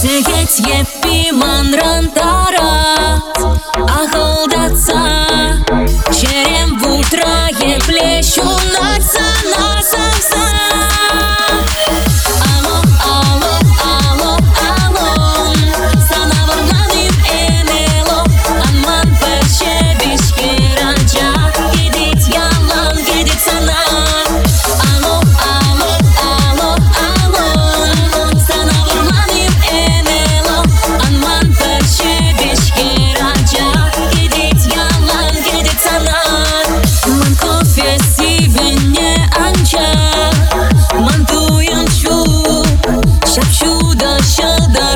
Сидеть епі мандрантара, а холдаться shoulder, shoulder.